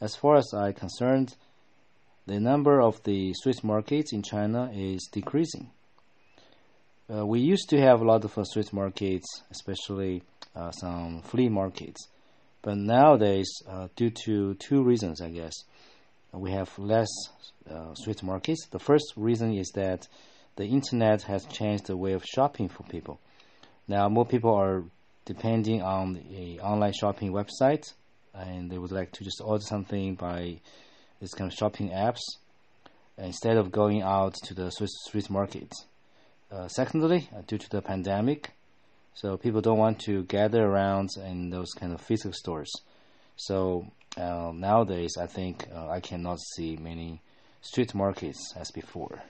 as far as I'm concerned, the number of the Swiss markets in China is decreasing. Uh, we used to have a lot of uh, street markets, especially uh, some flea markets, but nowadays, uh, due to two reasons, I guess, we have less uh, street markets. The first reason is that the internet has changed the way of shopping for people. Now, more people are depending on a online shopping website, and they would like to just order something by this kind of shopping apps instead of going out to the street markets. Uh, secondly, uh, due to the pandemic, so people don't want to gather around in those kind of physical stores. So uh, nowadays, I think uh, I cannot see many street markets as before.